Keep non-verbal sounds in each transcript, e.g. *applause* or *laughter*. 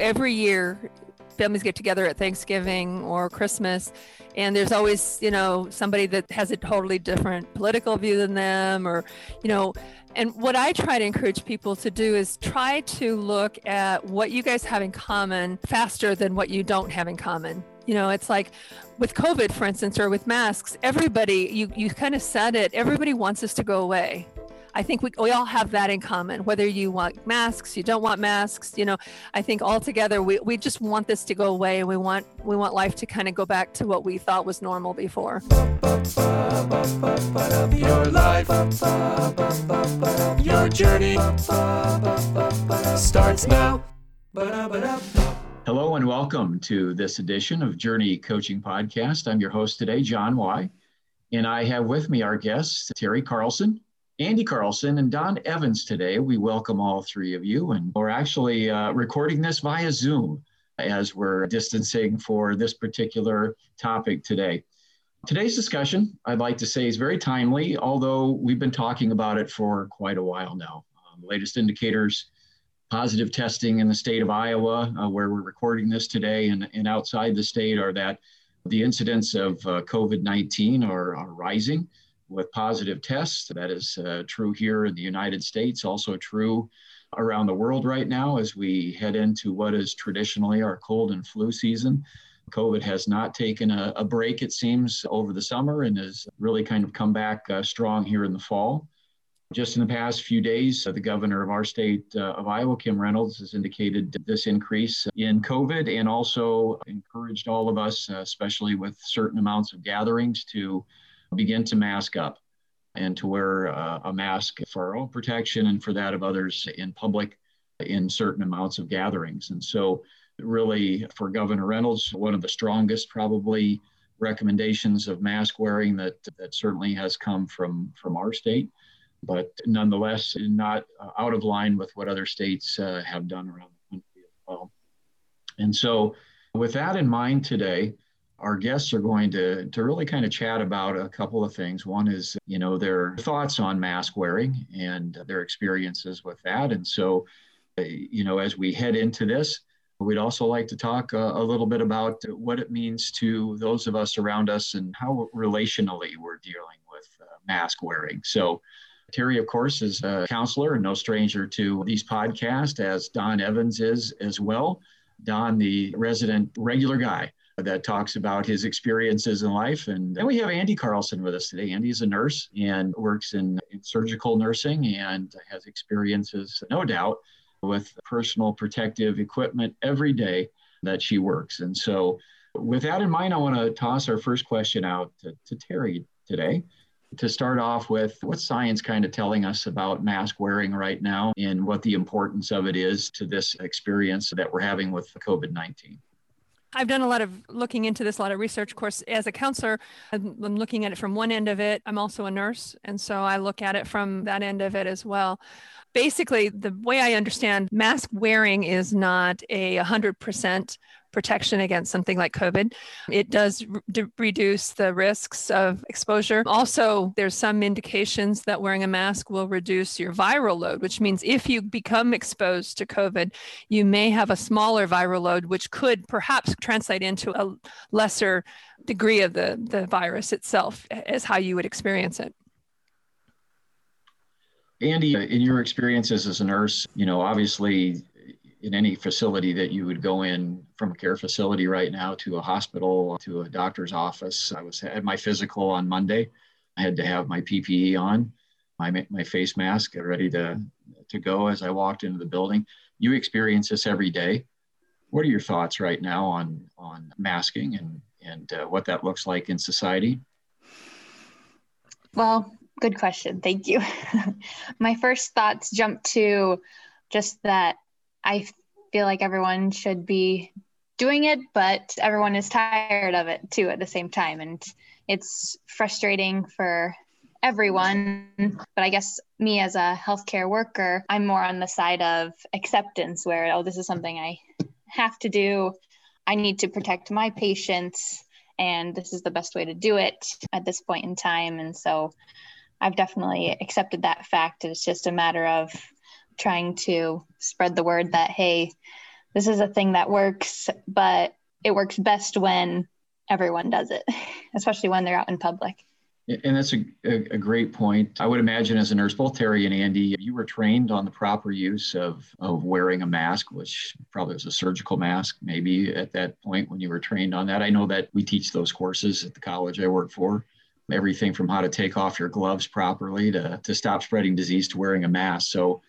Every year, families get together at Thanksgiving or Christmas, and there's always, you know, somebody that has a totally different political view than them, or, you know, and what I try to encourage people to do is try to look at what you guys have in common faster than what you don't have in common. You know, it's like with COVID, for instance, or with masks, everybody, you, you kind of said it, everybody wants us to go away. I think we, we all have that in common, whether you want masks, you don't want masks, you know, I think altogether we, we just want this to go away and we want we want life to kind of go back to what we thought was normal before. Your life, your journey starts now. Hello and welcome to this edition of Journey Coaching Podcast. I'm your host today, John Y. And I have with me our guest, Terry Carlson, Andy Carlson and Don Evans today. We welcome all three of you, and we're actually uh, recording this via Zoom as we're distancing for this particular topic today. Today's discussion, I'd like to say, is very timely, although we've been talking about it for quite a while now. Um, latest indicators positive testing in the state of Iowa, uh, where we're recording this today, and, and outside the state, are that the incidence of uh, COVID 19 are, are rising with positive tests. That is uh, true here in the United States, also true around the world right now as we head into what is traditionally our cold and flu season. COVID has not taken a, a break, it seems, over the summer and has really kind of come back uh, strong here in the fall. Just in the past few days, uh, the governor of our state uh, of Iowa, Kim Reynolds, has indicated this increase in COVID and also encouraged all of us, uh, especially with certain amounts of gatherings, to begin to mask up and to wear uh, a mask for our own protection and for that of others in public in certain amounts of gatherings. And so, really, for Governor Reynolds, one of the strongest probably recommendations of mask wearing that, that certainly has come from, from our state, but nonetheless, not uh, out of line with what other states uh, have done around the country as well. And so, with that in mind today, our guests are going to, to really kind of chat about a couple of things. One is, you know, their thoughts on mask wearing and their experiences with that. And so, uh, you know, as we head into this, we'd also like to talk uh, a little bit about what it means to those of us around us and how relationally we're dealing with uh, mask wearing. So, Terry, of course, is a counselor and no stranger to these podcasts, as Don Evans is as well. Don, the resident regular guy that talks about his experiences in life. And then we have Andy Carlson with us today. Andy is a nurse and works in, in surgical nursing and has experiences, no doubt, with personal protective equipment every day that she works. And so, with that in mind, I want to toss our first question out to, to Terry today to start off with what's science kind of telling us about mask wearing right now and what the importance of it is to this experience that we're having with COVID 19? I've done a lot of looking into this, a lot of research. Of course, as a counselor, I'm, I'm looking at it from one end of it. I'm also a nurse, and so I look at it from that end of it as well. Basically, the way I understand mask wearing is not a 100% protection against something like COVID. It does re- reduce the risks of exposure. Also, there's some indications that wearing a mask will reduce your viral load, which means if you become exposed to COVID, you may have a smaller viral load, which could perhaps translate into a lesser degree of the, the virus itself as how you would experience it. Andy, in your experiences as a nurse, you know, obviously in any facility that you would go in from a care facility right now to a hospital to a doctor's office. I was had my physical on Monday. I had to have my PPE on, my my face mask ready to to go as I walked into the building. You experience this every day. What are your thoughts right now on on masking and and uh, what that looks like in society? Well, good question. Thank you. *laughs* my first thoughts jump to just that I feel like everyone should be doing it, but everyone is tired of it too at the same time. And it's frustrating for everyone. But I guess me as a healthcare worker, I'm more on the side of acceptance where, oh, this is something I have to do. I need to protect my patients, and this is the best way to do it at this point in time. And so I've definitely accepted that fact. It's just a matter of trying to spread the word that hey this is a thing that works, but it works best when everyone does it, *laughs* especially when they're out in public. And that's a, a, great point. I would imagine as a nurse, both Terry and Andy, you were trained on the proper use of, of wearing a mask, which probably was a surgical mask, maybe at that point when you were trained on that. I know that we teach those courses at the college I work for. Everything from how to take off your gloves properly to, to stop spreading disease to wearing a mask. So,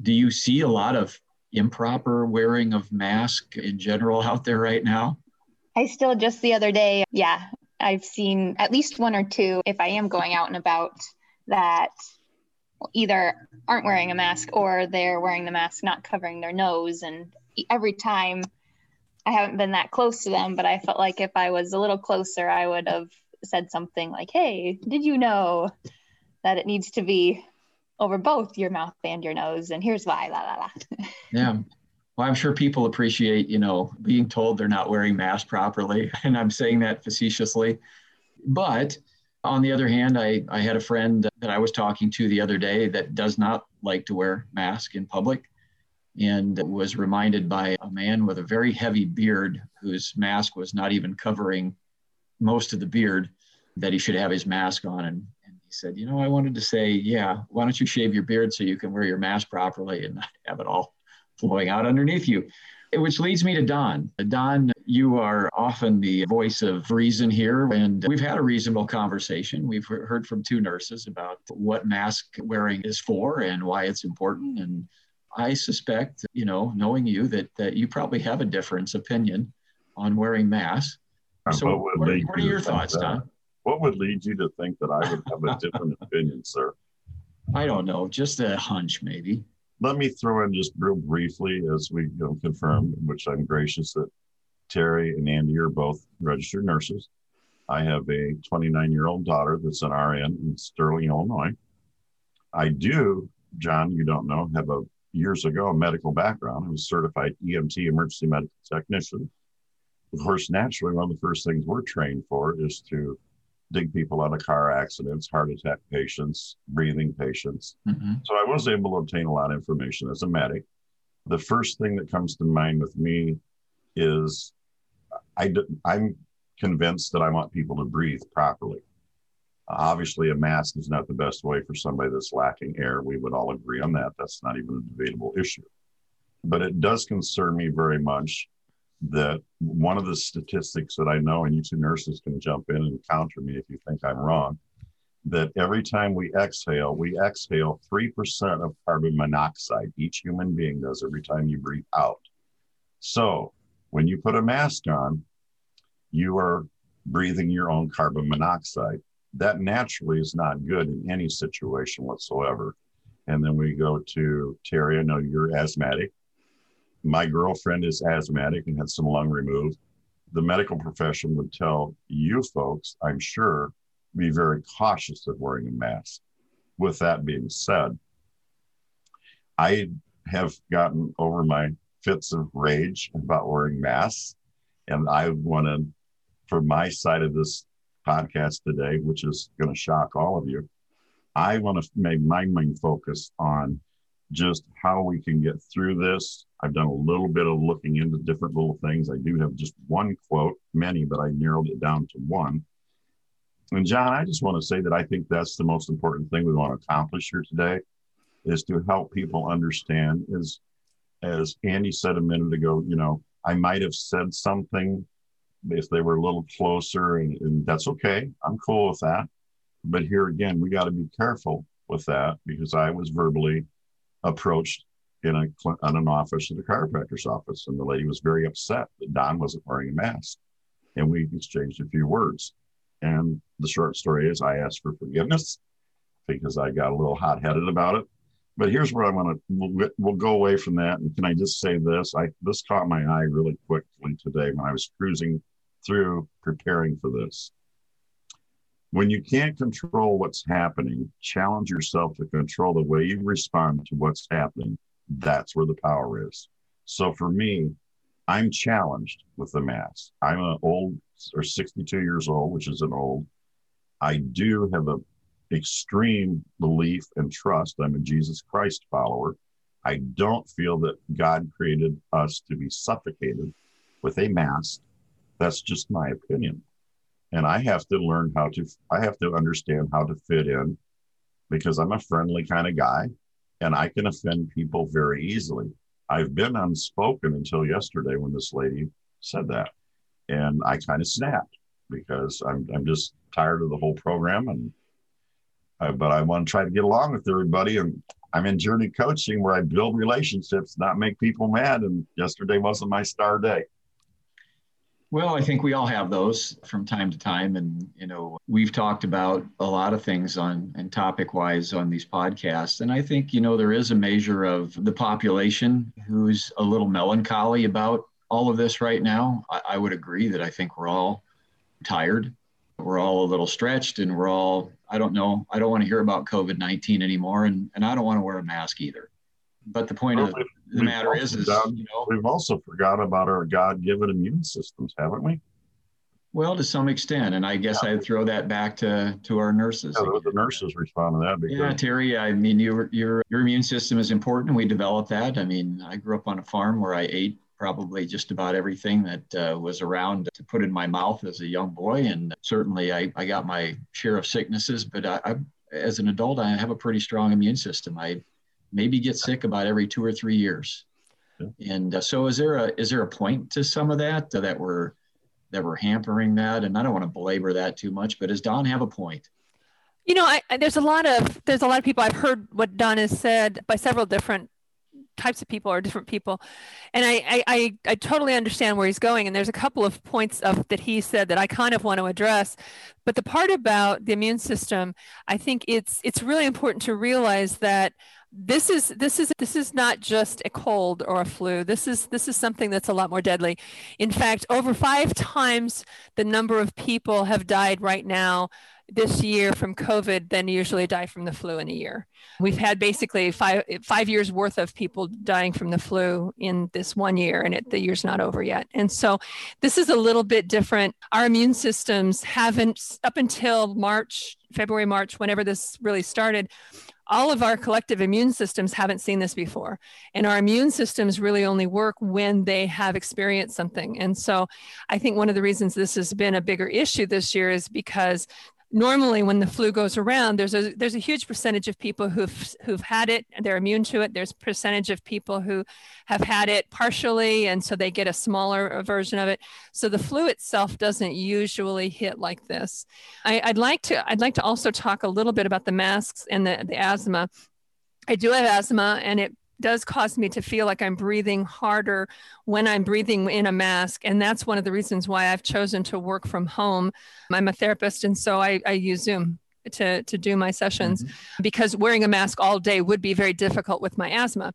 do you see a lot of improper wearing of mask in general out there right now? I still just the other day, yeah, I've seen at least one or two if I am going out and about that either aren't wearing a mask or they're wearing the mask not covering their nose and every time I haven't been that close to them but I felt like if I was a little closer I would have said something like hey did you know that it needs to be over both your mouth and your nose and here's why la la la *laughs* yeah well, I'm sure people appreciate, you know, being told they're not wearing masks properly. *laughs* And I'm saying that facetiously. But on the other hand, I, I had a friend that I was talking to the other day that does not like to wear mask in public and was reminded by a man with a very heavy beard whose mask was not even covering most of the beard that he should have his mask on. And, and he said, you know, I wanted to say, yeah, why don't you shave your beard so you can wear your mask properly and not *laughs* have it all flowing out underneath you. Which leads me to Don. Don, you are often the voice of reason here, and we've had a reasonable conversation. We've heard from two nurses about what mask wearing is for and why it's important. And I suspect, you know, knowing you, that, that you probably have a different opinion on wearing masks. Uh, so, what, what, are your thoughts? Don? What would lead you to think that I would have a different *laughs* opinion, sir? I don't know, just a hunch, maybe let me throw in just real briefly as we you know, confirm, which I'm gracious that Terry and Andy are both registered nurses. I have a 29 year old daughter that's an RN in Sterling, Illinois. I do, John, you don't know, have a years ago a medical background. I was certified EMT emergency medical technician. Of course, naturally, one of the first things we're trained for is to dig people out of car accidents, heart attack patients, breathing patients. Mm-hmm. So I was able to obtain a lot of information as a medic. The first thing that comes to mind with me is I, I'm convinced that I want people to breathe properly. Obviously, a mask is not the best way for somebody that's lacking air. We would all agree on that. That's not even a debatable issue. But it does concern me very much that one of the statistics that I know, and you two nurses can jump in and counter me if you think I'm wrong, that every time we exhale, we exhale 3% of carbon monoxide. Each human being does every time you breathe out. So when you put a mask on, you are breathing your own carbon monoxide. That naturally is not good in any situation whatsoever. And then we go to Terry. I know you're asthmatic my girlfriend is asthmatic and had some lung removed. The medical profession would tell you folks, I'm sure, be very cautious of wearing a mask. With that being said, I have gotten over my fits of rage about wearing masks. And I want to, from my side of this podcast today, which is going to shock all of you, I want to make my main focus on just how we can get through this. I've done a little bit of looking into different little things. I do have just one quote, many, but I narrowed it down to one. And John, I just want to say that I think that's the most important thing we want to accomplish here today is to help people understand is as Andy said a minute ago, you know, I might have said something if they were a little closer and, and that's okay. I'm cool with that. But here again, we got to be careful with that because I was verbally approached in a on an office at the chiropractor's office, and the lady was very upset that Don wasn't wearing a mask, and we exchanged a few words. And the short story is, I asked for forgiveness because I got a little hot headed about it. But here's where I want to we'll, we'll, go away from that. And can I just say this? I this caught my eye really quickly today when I was cruising through preparing for this. When you can't control what's happening, challenge yourself to control the way you respond to what's happening. That's where the power is. So for me, I'm challenged with the mask. I'm an old or 62 years old, which is an old. I do have an extreme belief and trust. I'm a Jesus Christ follower. I don't feel that God created us to be suffocated with a mask. That's just my opinion. And I have to learn how to, I have to understand how to fit in because I'm a friendly kind of guy and I can offend people very easily. I've been unspoken until yesterday when this lady said that. And I kind of snapped because I'm, I'm just tired of the whole program. And, uh, but I want to try to get along with everybody. And I'm in journey coaching where I build relationships, not make people mad. And yesterday wasn't my star day. Well, I think we all have those from time to time. And, you know, we've talked about a lot of things on and topic wise on these podcasts. And I think, you know, there is a measure of the population who's a little melancholy about all of this right now. I, I would agree that I think we're all tired. We're all a little stretched and we're all, I don't know, I don't want to hear about COVID 19 anymore. And, and I don't want to wear a mask either. But the point well, of the matter is, is done, you know, we've also forgot about our God-given immune systems, haven't we? Well, to some extent, and I guess yeah. I'd throw that back to to our nurses. Yeah, the nurses respond to that. Because... Yeah, Terry. I mean, your your your immune system is important. We developed that. I mean, I grew up on a farm where I ate probably just about everything that uh, was around to put in my mouth as a young boy, and certainly I, I got my share of sicknesses. But I, I, as an adult, I have a pretty strong immune system. I maybe get sick about every two or three years. Yeah. And uh, so, is there a is there a point to some of that uh, that we're that we're hampering that? And I don't want to belabor that too much, but does Don have a point? You know, I, there's a lot of there's a lot of people I've heard what Don has said by several different types of people or different people and I, I, I i totally understand where he's going and there's a couple of points of that he said that i kind of want to address but the part about the immune system i think it's it's really important to realize that this is this is this is not just a cold or a flu. This is this is something that's a lot more deadly. In fact over five times the number of people have died right now this year from covid than usually die from the flu in a year we've had basically five five years worth of people dying from the flu in this one year and it, the year's not over yet and so this is a little bit different our immune systems haven't up until march february march whenever this really started all of our collective immune systems haven't seen this before. And our immune systems really only work when they have experienced something. And so I think one of the reasons this has been a bigger issue this year is because normally when the flu goes around there's a there's a huge percentage of people who've who've had it they're immune to it. There's percentage of people who have had it partially and so they get a smaller uh, version of it. So the flu itself doesn't usually hit like this. I, i'd like to i'd like to also talk a little bit about the masks and the, the asthma. I do have asthma and it does cause me to feel like I'm breathing harder when I'm breathing in a mask. And that's one of the reasons why I've chosen to work from home. I'm a therapist, and so I, I use Zoom to, to do my sessions mm-hmm. because wearing a mask all day would be very difficult with my asthma.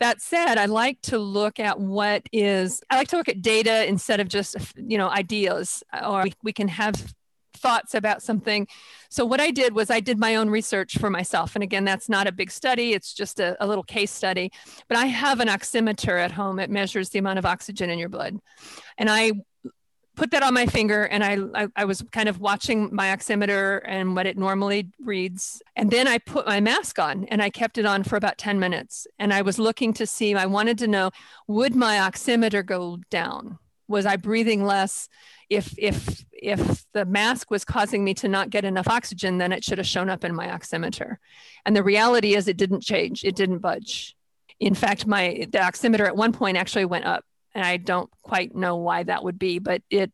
That said, I like to look at what is, I like to look at data instead of just, you know, ideas, or we, we can have thoughts about something. So what I did was I did my own research for myself. And again, that's not a big study, it's just a, a, little case study. But I have an oximeter at home. It measures the amount of oxygen in your blood. And I put that on my finger and I, I, I was kind of watching my oximeter and what it normally reads. And then I put my mask on and I kept it on for about 10 minutes. And I was looking to see, I wanted to know, would my oximeter go down? Was I breathing less? if if if the mask was causing me to not get enough oxygen then it should have shown up in my oximeter. And the reality is it didn't change. It didn't budge. In fact my the oximeter at one point actually went up and i don't quite know why that would be but it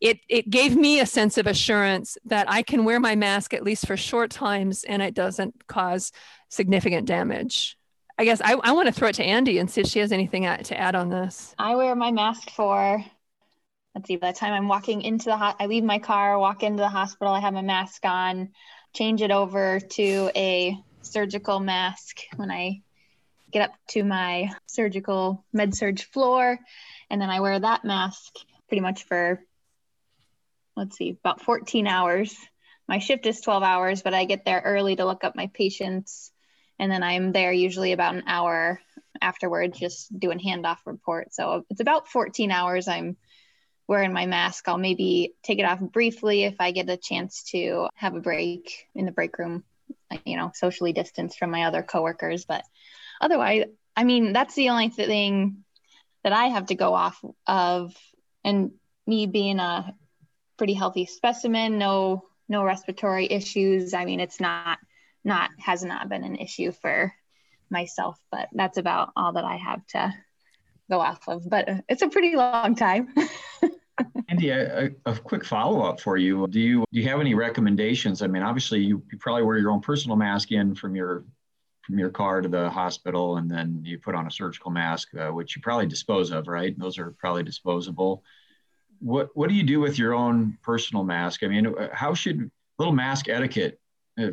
it it gave me a sense of assurance that i can wear my mask at least for short times and it doesn't cause significant damage i guess i, I want to throw it to andy and see if she has anything to add on this i wear my mask for let's see, by the time I'm walking into the, ho- I leave my car, walk into the hospital, I have my mask on, change it over to a surgical mask when I get up to my surgical med surg floor. And then I wear that mask pretty much for, let's see, about 14 hours. My shift is 12 hours, but I get there early to look up my patients. And then I'm there usually about an hour afterwards, just doing handoff report. So it's about 14 hours I'm wearing my mask. I'll maybe take it off briefly if I get a chance to have a break in the break room, you know, socially distanced from my other coworkers. But otherwise, I mean, that's the only thing that I have to go off of. And me being a pretty healthy specimen, no no respiratory issues. I mean, it's not not has not been an issue for myself, but that's about all that I have to go off of. But it's a pretty long time. *laughs* Andy, a, a, quick follow up for you. Do you do you have any recommendations? I mean, obviously, you, you probably wear your own personal mask in from your from your car to the hospital, and then you put on a surgical mask, uh, which you probably dispose of, right? Those are probably disposable. What what do you do with your own personal mask? I mean, how should little mask etiquette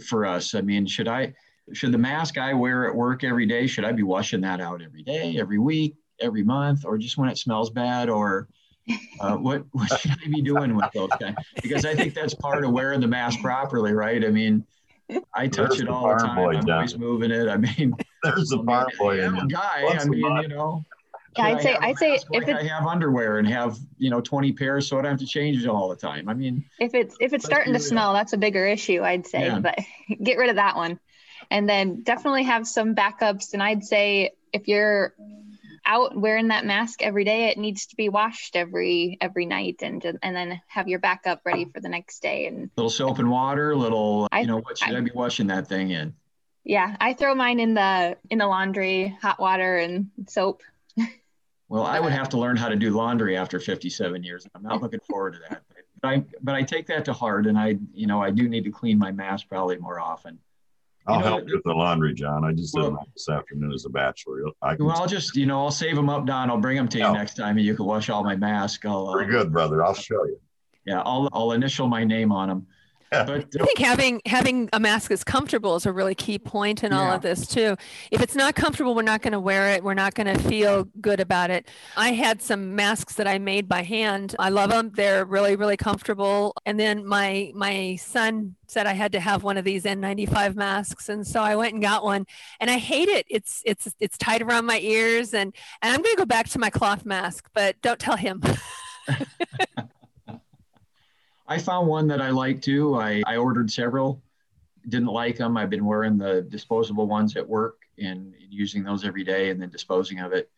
for us? I mean, should I should the mask I wear at work every day should I be washing that out every day, every week, every month, or just when it smells bad, or uh, what *laughs* what should I be doing with those guys? Because I think that's part of wearing the mask properly, right? I mean, I touch There's it all the time. Boy, I'm always moving it. I mean, there's a farm boy I'm a guy. I mean, you know. Yeah, I'd say I'd say if I have underwear and have you know 20 pairs, so I don't have to change it all the time. I mean, if it's if it's starting to smell, that's a bigger issue, I'd say. Yeah. But *laughs* get rid of that one, and then definitely have some backups. And I'd say if you're out wearing that mask every day it needs to be washed every every night and and then have your backup ready for the next day and little soap and water little I, you know what should I, I be washing that thing in yeah i throw mine in the in the laundry hot water and soap well i would have to learn how to do laundry after 57 years i'm not looking forward to that but i but i take that to heart and i you know i do need to clean my mask probably more often I'll know, help with the laundry, John. I just well, did this afternoon as a bachelor. I well, I'll just, you know, I'll save them up, Don. I'll bring them to you next time, and you can wash all my mask. I'll, uh, Very good, brother. I'll show you. Yeah, I'll I'll initial my name on them. But I think having having a mask that's comfortable is a really key point in all of this too. If it's not comfortable, we're not going to wear it. We're not going to feel good about it. I had some masks that I made by hand. I love them. They're really really comfortable. And then my my son said I had to have one of these N95 masks, and so I went and got one. And I hate it. It's it's it's tight around my ears, and and I'm going to go back to my cloth mask, but don't tell him. *laughs* *laughs* I found one that I like too. I, I ordered several, didn't like them. I've been wearing the disposable ones at work and using those every day and then disposing of it.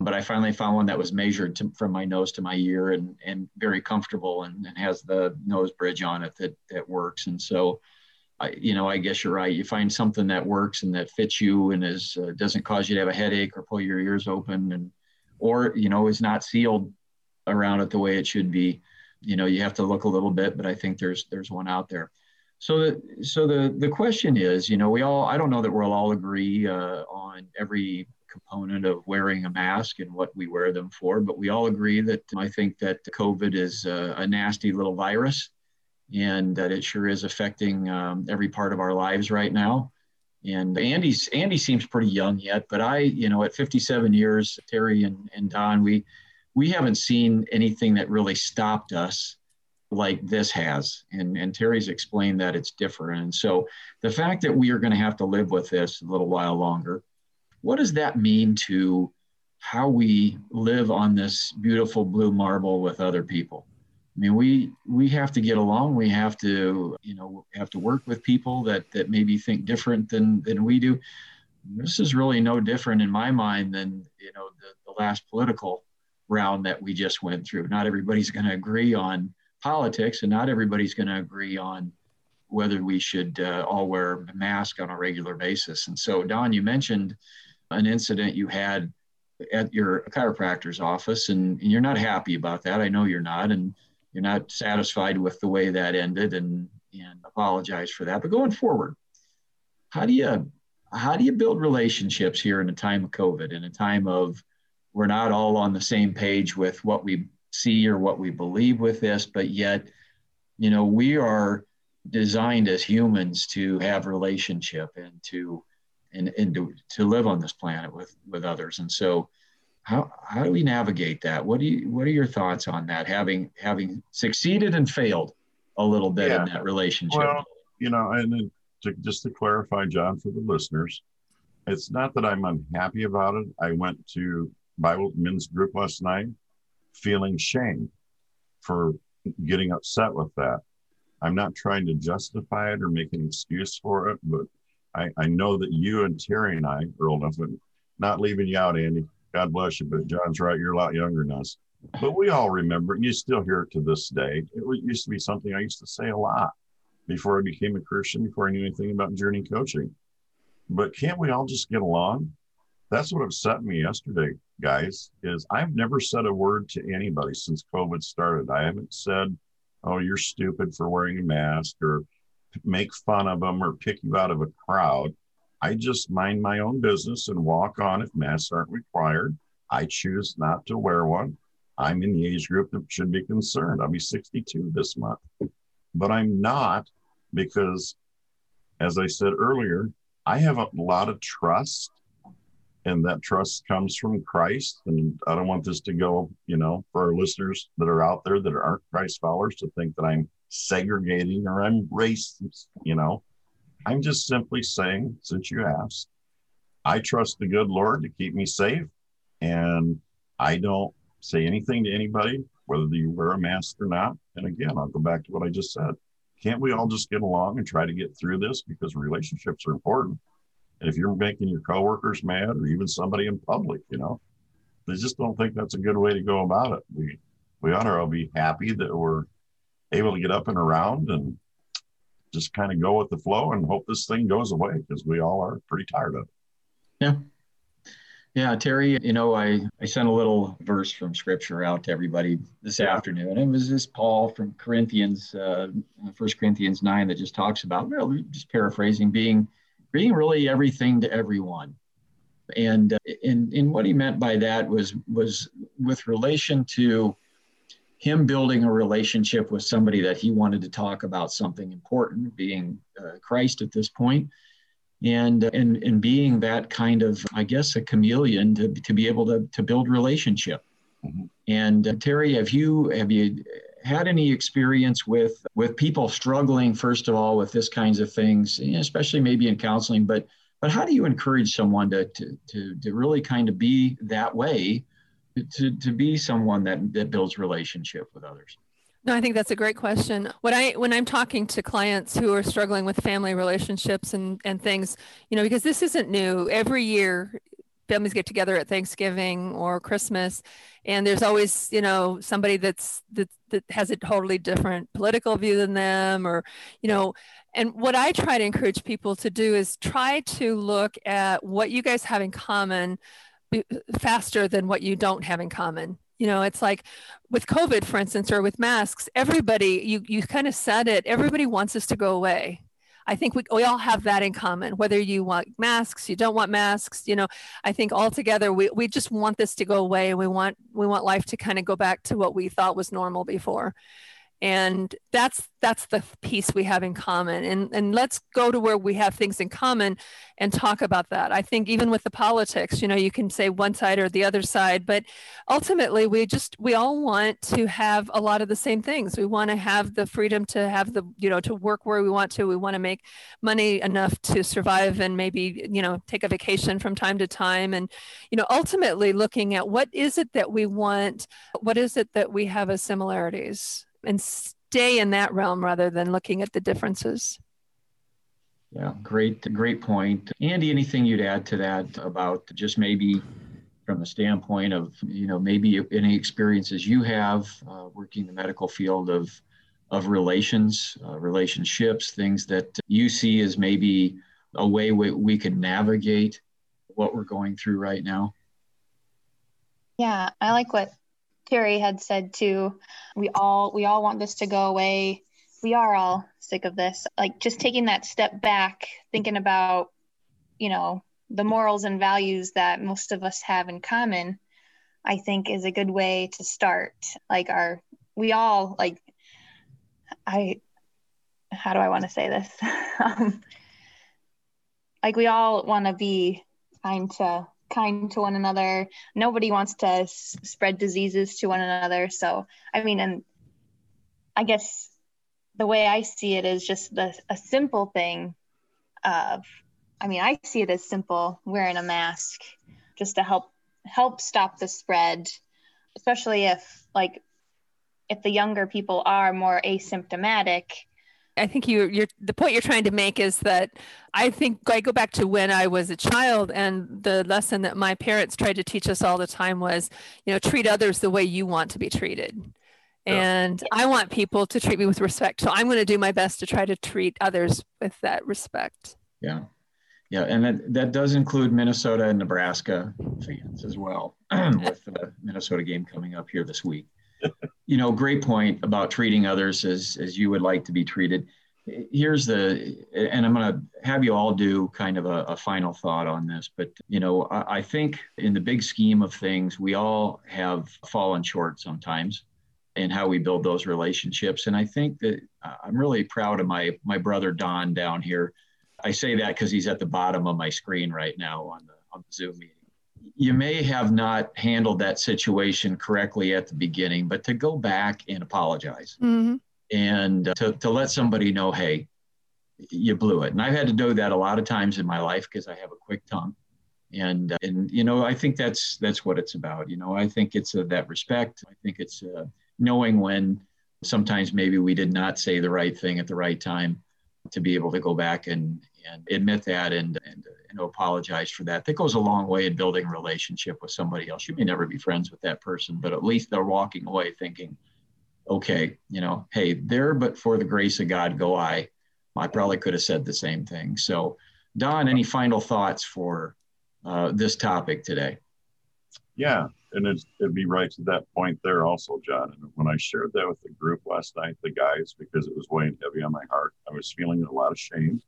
But I finally found one that was measured to, from my nose to my ear and, and very comfortable and, and has the nose bridge on it that, that works. And so, I, you know, I guess you're right. You find something that works and that fits you and is uh, doesn't cause you to have a headache or pull your ears open and, or, you know, is not sealed around it the way it should be you know you have to look a little bit but i think there's there's one out there. So the so the the question is you know we all i don't know that we'll all agree uh, on every component of wearing a mask and what we wear them for but we all agree that i think that covid is a, a nasty little virus and that it sure is affecting um, every part of our lives right now. And Andy's Andy seems pretty young yet, but I, you know, at 57 years, Terry and, and Don, we we haven't seen anything that really stopped us like this has. And, and Terry's explained that it's different. And so the fact that we are going to have to live with this a little while longer, what does that mean to how we live on this beautiful blue marble with other people? I mean, we we have to get along. We have to, you know, have to work with people that that maybe think different than than we do. This is really no different in my mind than you know the, the last political round that we just went through. Not everybody's going to agree on politics, and not everybody's going to agree on whether we should uh, all wear a mask on a regular basis. And so, Don, you mentioned an incident you had at your chiropractor's office, and, and you're not happy about that. I know you're not, and you're not satisfied with the way that ended, and and apologize for that. But going forward, how do you how do you build relationships here in a time of COVID, in a time of we're not all on the same page with what we see or what we believe with this, but yet, you know, we are designed as humans to have relationship and to and, and to, to live on this planet with with others. And so how how do we navigate that? What do you what are your thoughts on that? Having having succeeded and failed a little bit yeah. in that relationship. Well, you know, and to, just to clarify, John, for the listeners, it's not that I'm unhappy about it. I went to Bible men's group last night feeling shame for getting upset with that. I'm not trying to justify it or make an excuse for it, but I, I know that you and Terry and I. And not leaving you out, Andy. God bless you, but John's right. You're a lot younger than us. But we all remember, and you still hear it to this day. It used to be something I used to say a lot before I became a Christian, before I knew anything about journey coaching. But can't we all just get along? That's what upset me yesterday, guys, is I've never said a word to anybody since COVID started. I haven't said, oh, you're stupid for wearing a mask or make fun of them or pick you out of a crowd. I just mind my own business and walk on if masks aren't required. I choose not to wear one. I'm in the age group that should be concerned. I'll be 62 this month, but I'm not because, as I said earlier, I have a lot of trust, and that trust comes from Christ. And I don't want this to go, you know, for our listeners that are out there that aren't Christ followers to think that I'm segregating or I'm racist, you know. I'm just simply saying, since you asked, I trust the good Lord to keep me safe. And I don't say anything to anybody, whether you wear a mask or not. And again, I'll go back to what I just said. Can't we all just get along and try to get through this because relationships are important? And if you're making your coworkers mad or even somebody in public, you know, they just don't think that's a good way to go about it. We we ought to all be happy that we're able to get up and around and just kind of go with the flow and hope this thing goes away because we all are pretty tired of it. Yeah, yeah, Terry, you know, I, I sent a little verse from scripture out to everybody this yeah. afternoon. It was this Paul from Corinthians, uh, First Corinthians 9, that just talks about, well, just paraphrasing, being, being really everything to everyone. And, and, and what he meant by that was, was with relation to him building a relationship with somebody that he wanted to talk about something important, being uh, Christ at this point and and and being that kind of i guess a chameleon to, to be able to, to build relationship mm-hmm. and uh, terry have you have you had any experience with with people struggling first of all with this kinds of things especially maybe in counseling but but how do you encourage someone to to to, to really kind of be that way to, to be someone that that builds relationship with others no, I think that's a great question. When I when I'm talking to clients who are struggling with family relationships and and things, you know, because this isn't new. Every year families get together at Thanksgiving or Christmas and there's always, you know, somebody that's that, that has a totally different political view than them or, you know, and what I try to encourage people to do is try to look at what you guys have in common faster than what you don't have in common. You know it's like with covid for instance or with masks everybody you you kind of said it everybody wants us to go away i think we, we all have that in common whether you want masks you don't want masks you know i think altogether we, we just want this to go away. We want we want life to kind of go back to what we thought was normal before and that's that's the piece we have in common. And and let's go to where we have things in common and talk about that. I think even with the politics you know you can say one side or the other side but ultimately we just we all want to have a lot of the same things. We want to have the freedom to have the you know to work where we want to. We want to make money enough to survive and maybe you know take a vacation from time to time. And you know ultimately looking at what is it that we want? What is it that we have as similarities and stay in that realm rather than looking at the differences. Yeah, great, great point. Andy, anything you'd add to that about just maybe from the standpoint of, you know, maybe any experiences you have uh, working the medical field of, of relations, uh, relationships, things that you see as maybe a way we, we could navigate what we're going through right now? Yeah, I like what Terry had said too, we all we all want this to go away. We are all sick of this. Like just taking that step back, thinking about, you know, the morals and values that most of us have in common, I think is a good way to start. Like our we all like I how do I want to say this? *laughs* um, like we all want to be kind to kind to one another. Nobody wants to s- spread diseases to one another. So, I mean, and I guess the way I see it is just the, a simple thing of, I mean, I see it as simple wearing a mask just to help help stop the spread, especially if like if the younger people are more asymptomatic I think you, you're the point you're trying to make is that I think I go back to when I was a child, and the lesson that my parents tried to teach us all the time was, you know, treat others the way you want to be treated. And I want people to treat me with respect. So I'm going to do my best to try to treat others with that respect. Yeah. Yeah. And that, that does include Minnesota and Nebraska fans as well, *clears throat* with the Minnesota game coming up here this week. You know, great point about treating others as, as you would like to be treated. Here's the, and I'm going to have you all do kind of a, a, final thought on this, but, you know, I, I think in the big scheme of things, we all have fallen short sometimes and how we build those relationships. And I think that uh, I'm really proud of my my brother Don down here. I say that because he's at the bottom of my screen right now on the on the Zoom meeting. You may have not handled that situation correctly at the beginning, but to go back and apologize mm-hmm. and uh, to, to let somebody know, hey, you blew it. And I've had to do that a lot of times in my life because I have a quick tongue. And, uh, and, you know, I think that's, that's what it's about. You know, I think it's uh, that respect. I think it's, uh, knowing when sometimes maybe we did not say the right thing at the right time to be able to go back and, and admit that and, and, and apologize for that. That goes a long way in building a relationship with somebody else. You may never be friends with that person, but at least they're walking away thinking, okay, you know, hey, there, but for the grace of God go I. I probably could have said the same thing. So, Don, any final thoughts for uh, this topic today? Yeah, and it'd be right to that point there also, John. And when I shared that with the group last night, the guys, because it was weighing heavy on my heart, I was feeling a lot of shame.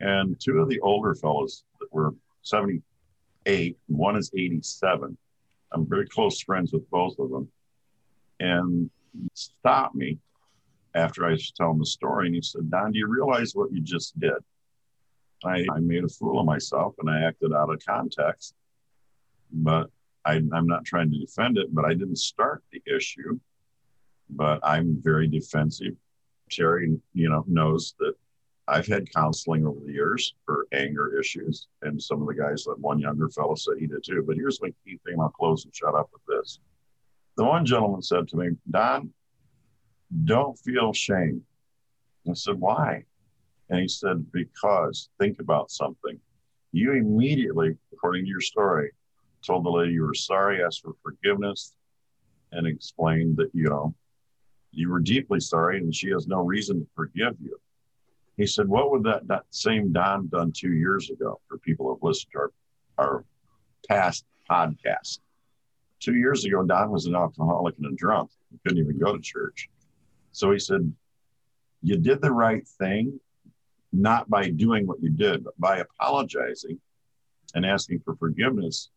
And two of the older fellows that were 78, one is 87. I'm very close friends with both of them. And stopped me after I was telling the story. And he said, Don, do you realize what you just did? I, I made a fool of myself and I acted out of context. But I, I'm not trying to defend it, but I didn't start the issue. But I'm very defensive. Terry, you know, knows that I've had counseling over the years for anger issues, and some of the guys, that one younger fellow said he did too. But here's my key thing. I'll close and shut up with this. The one gentleman said to me, Don, don't feel shame. I said, why? And he said, because think about something. You immediately, according to your story, told the lady you were sorry, asked for forgiveness, and explained that, you know, you were deeply sorry and she has no reason to forgive you. He said, What would that, that same Don done two years ago for people who have listened to our, our past podcast? Two years ago, Don was an alcoholic and a drunk. He couldn't even go to church. So he said, You did the right thing, not by doing what you did, but by apologizing and asking for forgiveness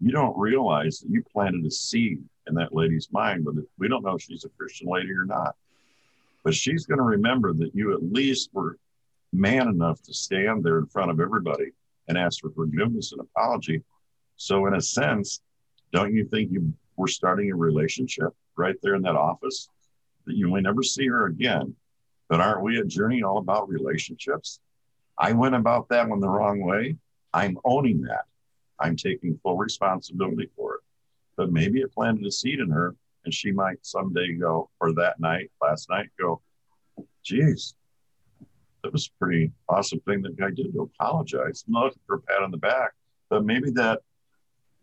you don't realize that you planted a seed in that lady's mind, but we don't know if she's a Christian lady or not. But she's going to remember that you at least were man enough to stand there in front of everybody and ask for forgiveness and apology. So, in a sense, don't you think you were starting a relationship right there in that office that you may never see her again? But aren't we a journey all about relationships? I went about that one the wrong way. I'm owning that. I'm taking full responsibility for it. But maybe it planted a seed in her, and she might someday go, or that night, last night, go, geez, that was a pretty awesome thing that guy did to apologize. I'm not looking for a pat on the back, but maybe that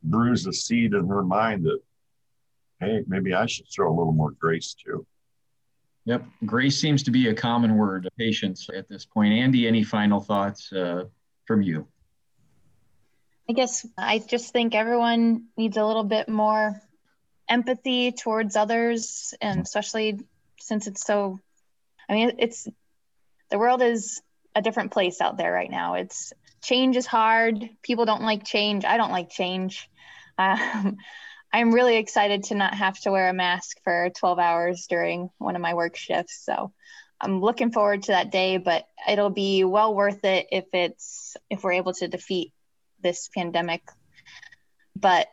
brews a seed in her mind that, hey, maybe I should throw a little more grace too. Yep. Grace seems to be a common word, patience at this point. Andy, any final thoughts uh, from you? I guess I just think everyone needs a little bit more empathy towards others, and especially since it's so, I mean, it's the world is a different place out there right now. It's change is hard. People don't like change. I don't like change. *laughs* Um, I'm really excited to not have to wear a mask for 12 hours during one of my work shifts. So I'm looking forward to that day, but it'll be well worth it if it's if we're able to defeat this pandemic. But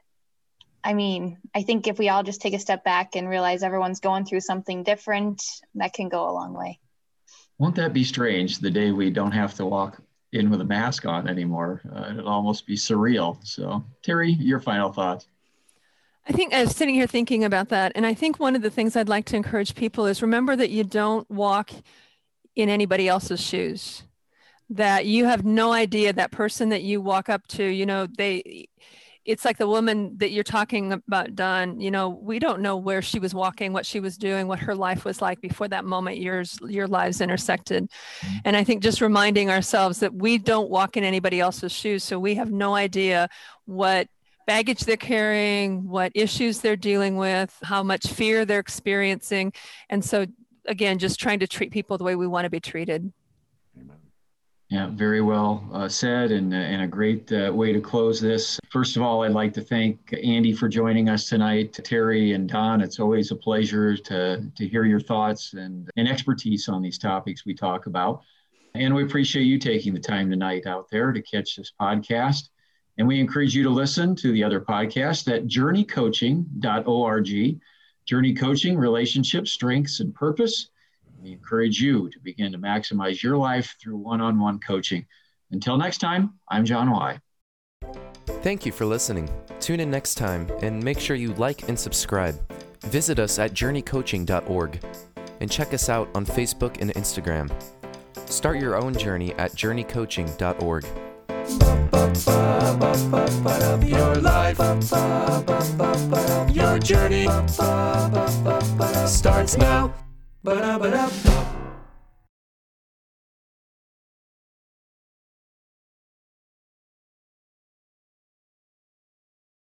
I mean, I think if we all just take a step back and realize everyone's going through something different, that can go a long way. Won't that be strange the day we don't have to walk in with a mask on anymore? Uh, it'll almost be surreal. So, Terry, your final thoughts. I think I was sitting here thinking about that. And I think one of the things I'd like to encourage people is remember that you don't walk in anybody else's shoes that you have no idea that person that you walk up to you know they it's like the woman that you're talking about Don, you know, we don't know where she was walking, what she was doing, what her life was like before that moment yours your lives intersected. Mm-hmm. And I think just reminding ourselves that we don't walk in anybody else's shoes, so we have no idea what baggage they're carrying, what issues they're dealing with, how much fear they're experiencing. And so again, just trying to treat people the way we want to be treated. Yeah, very well uh, said, and, uh, and a great uh, way to close this. First of all, I'd like to thank Andy for joining us tonight. Terry and Don, it's always a pleasure to, to hear your thoughts and, and expertise on these topics we talk about. And we appreciate you taking the time tonight out there to catch this podcast. And we encourage you to listen to the other podcasts at journeycoaching.org. Journey Coaching, Relationships, Strengths, and Purpose. We encourage you to begin to maximize your life through one on one coaching. Until next time, I'm John Y. Thank you for listening. Tune in next time and make sure you like and subscribe. Visit us at journeycoaching.org and check us out on Facebook and Instagram. Start your own journey at journeycoaching.org. Your life, your journey starts now. Ba-da-ba-da-ba.